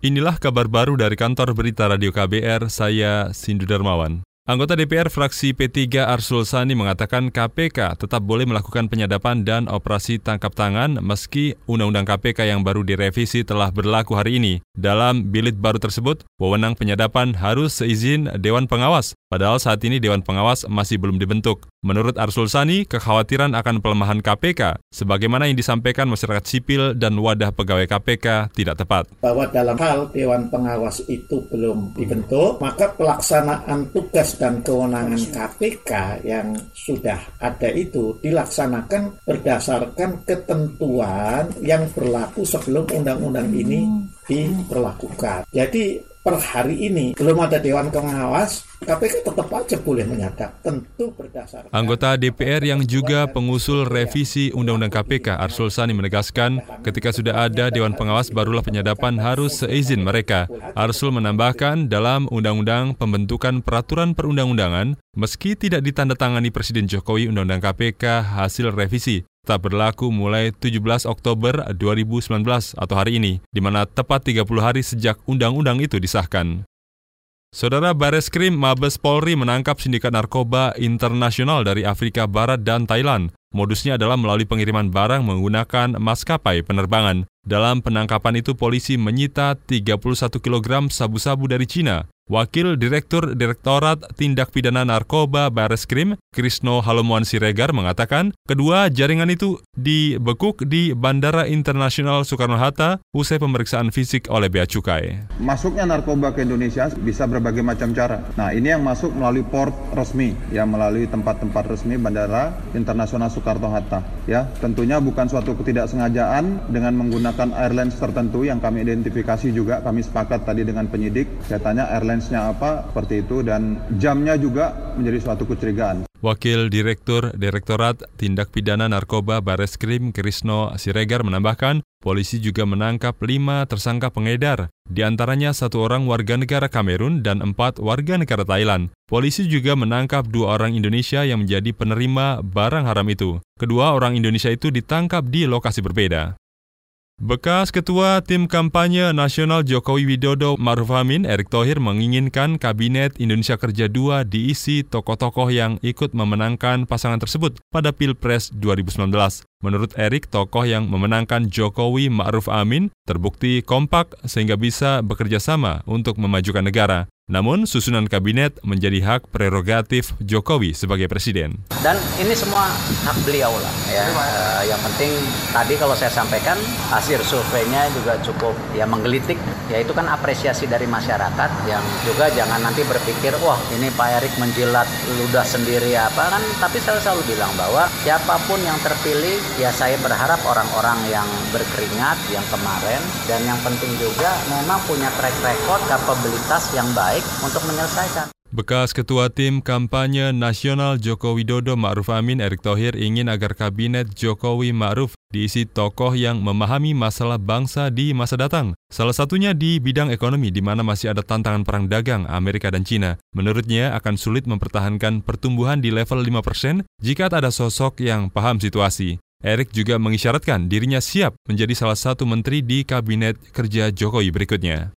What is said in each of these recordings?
Inilah kabar baru dari kantor berita Radio KBR, saya Sindu Darmawan. Anggota DPR fraksi P3 Arsul Sani mengatakan KPK tetap boleh melakukan penyadapan dan operasi tangkap tangan meski Undang-Undang KPK yang baru direvisi telah berlaku hari ini. Dalam bilit baru tersebut, wewenang penyadapan harus seizin Dewan Pengawas, padahal saat ini Dewan Pengawas masih belum dibentuk. Menurut Arsul Sani, kekhawatiran akan pelemahan KPK, sebagaimana yang disampaikan masyarakat sipil dan wadah pegawai KPK tidak tepat. Bahwa dalam hal Dewan Pengawas itu belum dibentuk, maka pelaksanaan tugas dan kewenangan KPK yang sudah ada itu dilaksanakan berdasarkan ketentuan yang berlaku sebelum undang-undang ini diperlakukan. Jadi per hari ini belum ada Dewan Pengawas, KPK tetap aja boleh menyadap, tentu berdasarkan. Anggota DPR yang juga pengusul revisi Undang-Undang KPK, Arsul Sani menegaskan, ketika sudah ada Dewan Pengawas barulah penyadapan harus seizin mereka. Arsul menambahkan dalam Undang-Undang Pembentukan Peraturan Perundang-undangan, meski tidak ditandatangani Presiden Jokowi Undang-Undang KPK hasil revisi, tak berlaku mulai 17 Oktober 2019 atau hari ini, di mana tepat 30 hari sejak undang-undang itu disahkan. Saudara Bareskrim Mabes Polri menangkap sindikat narkoba internasional dari Afrika Barat dan Thailand. Modusnya adalah melalui pengiriman barang menggunakan maskapai penerbangan. Dalam penangkapan itu polisi menyita 31 kg sabu-sabu dari Cina, Wakil Direktur Direktorat Tindak Pidana Narkoba Bareskrim, Krisno Halomuan Siregar mengatakan, kedua jaringan itu dibekuk di Bandara Internasional Soekarno-Hatta usai pemeriksaan fisik oleh Bea Cukai. Masuknya narkoba ke Indonesia bisa berbagai macam cara. Nah, ini yang masuk melalui port resmi, ya melalui tempat-tempat resmi Bandara Internasional Soekarno-Hatta. Ya, tentunya bukan suatu ketidaksengajaan dengan menggunakan airlines tertentu yang kami identifikasi juga, kami sepakat tadi dengan penyidik, saya tanya airlines range-nya apa seperti itu dan jamnya juga menjadi suatu kecurigaan. Wakil Direktur Direktorat Tindak Pidana Narkoba Bareskrim Krisno Siregar menambahkan, polisi juga menangkap lima tersangka pengedar, di antaranya satu orang warga negara Kamerun dan empat warga negara Thailand. Polisi juga menangkap dua orang Indonesia yang menjadi penerima barang haram itu. Kedua orang Indonesia itu ditangkap di lokasi berbeda. Bekas Ketua Tim Kampanye Nasional Jokowi Widodo Maruf Amin, Erick Thohir menginginkan Kabinet Indonesia Kerja 2 diisi tokoh-tokoh yang ikut memenangkan pasangan tersebut pada Pilpres 2019. Menurut Erick, tokoh yang memenangkan Jokowi Ma'ruf Amin terbukti kompak sehingga bisa bekerja sama untuk memajukan negara. Namun, susunan kabinet menjadi hak prerogatif Jokowi sebagai presiden. Dan ini semua hak beliau lah. Ya. Uh, yang penting tadi kalau saya sampaikan hasil surveinya juga cukup ya menggelitik. Ya itu kan apresiasi dari masyarakat yang juga jangan nanti berpikir wah ini Pak Erik menjilat ludah sendiri apa kan. Tapi saya selalu bilang bahwa siapa pun yang terpilih ya saya berharap orang-orang yang berkeringat yang kemarin dan yang penting juga memang punya track record kapabilitas yang baik baik untuk menyelesaikan. Bekas Ketua Tim Kampanye Nasional Joko Widodo Ma'ruf Amin Erick Thohir ingin agar Kabinet Jokowi Ma'ruf diisi tokoh yang memahami masalah bangsa di masa datang. Salah satunya di bidang ekonomi di mana masih ada tantangan perang dagang Amerika dan Cina. Menurutnya akan sulit mempertahankan pertumbuhan di level 5% jika tak ada sosok yang paham situasi. Erick juga mengisyaratkan dirinya siap menjadi salah satu menteri di Kabinet Kerja Jokowi berikutnya.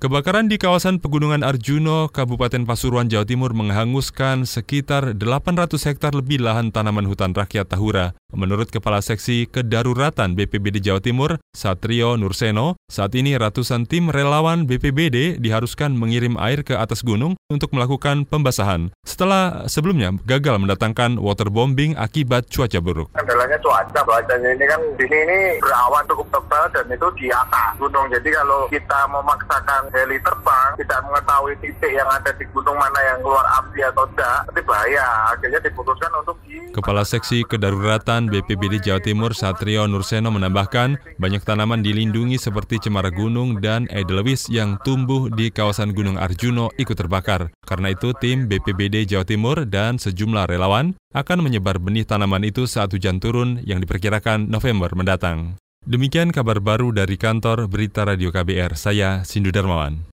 Kebakaran di kawasan Pegunungan Arjuno, Kabupaten Pasuruan, Jawa Timur menghanguskan sekitar 800 hektar lebih lahan tanaman hutan rakyat Tahura. Menurut Kepala Seksi Kedaruratan BPBD Jawa Timur, Satrio Nurseno, saat ini ratusan tim relawan BPBD diharuskan mengirim air ke atas gunung untuk melakukan pembasahan. Setelah sebelumnya gagal mendatangkan waterbombing akibat cuaca buruk. Kendalanya cuaca, cuacanya ini kan di sini berawan cukup tebal dan itu di atas gunung. Jadi kalau kita memaksakan heli terbang tidak mengetahui titik yang ada di gunung mana yang keluar api atau tidak, nanti bahaya. Akhirnya diputuskan untuk di... Kepala Seksi Kedaruratan BPBD Jawa Timur Satrio Nurseno menambahkan, banyak tanaman dilindungi seperti cemara gunung dan edelweiss yang tumbuh di kawasan Gunung Arjuno ikut terbakar. Karena itu, tim BPBD Jawa Timur dan sejumlah relawan akan menyebar benih tanaman itu saat hujan turun yang diperkirakan November mendatang. Demikian kabar baru dari kantor Berita Radio KBR. Saya Sindu Darmawan.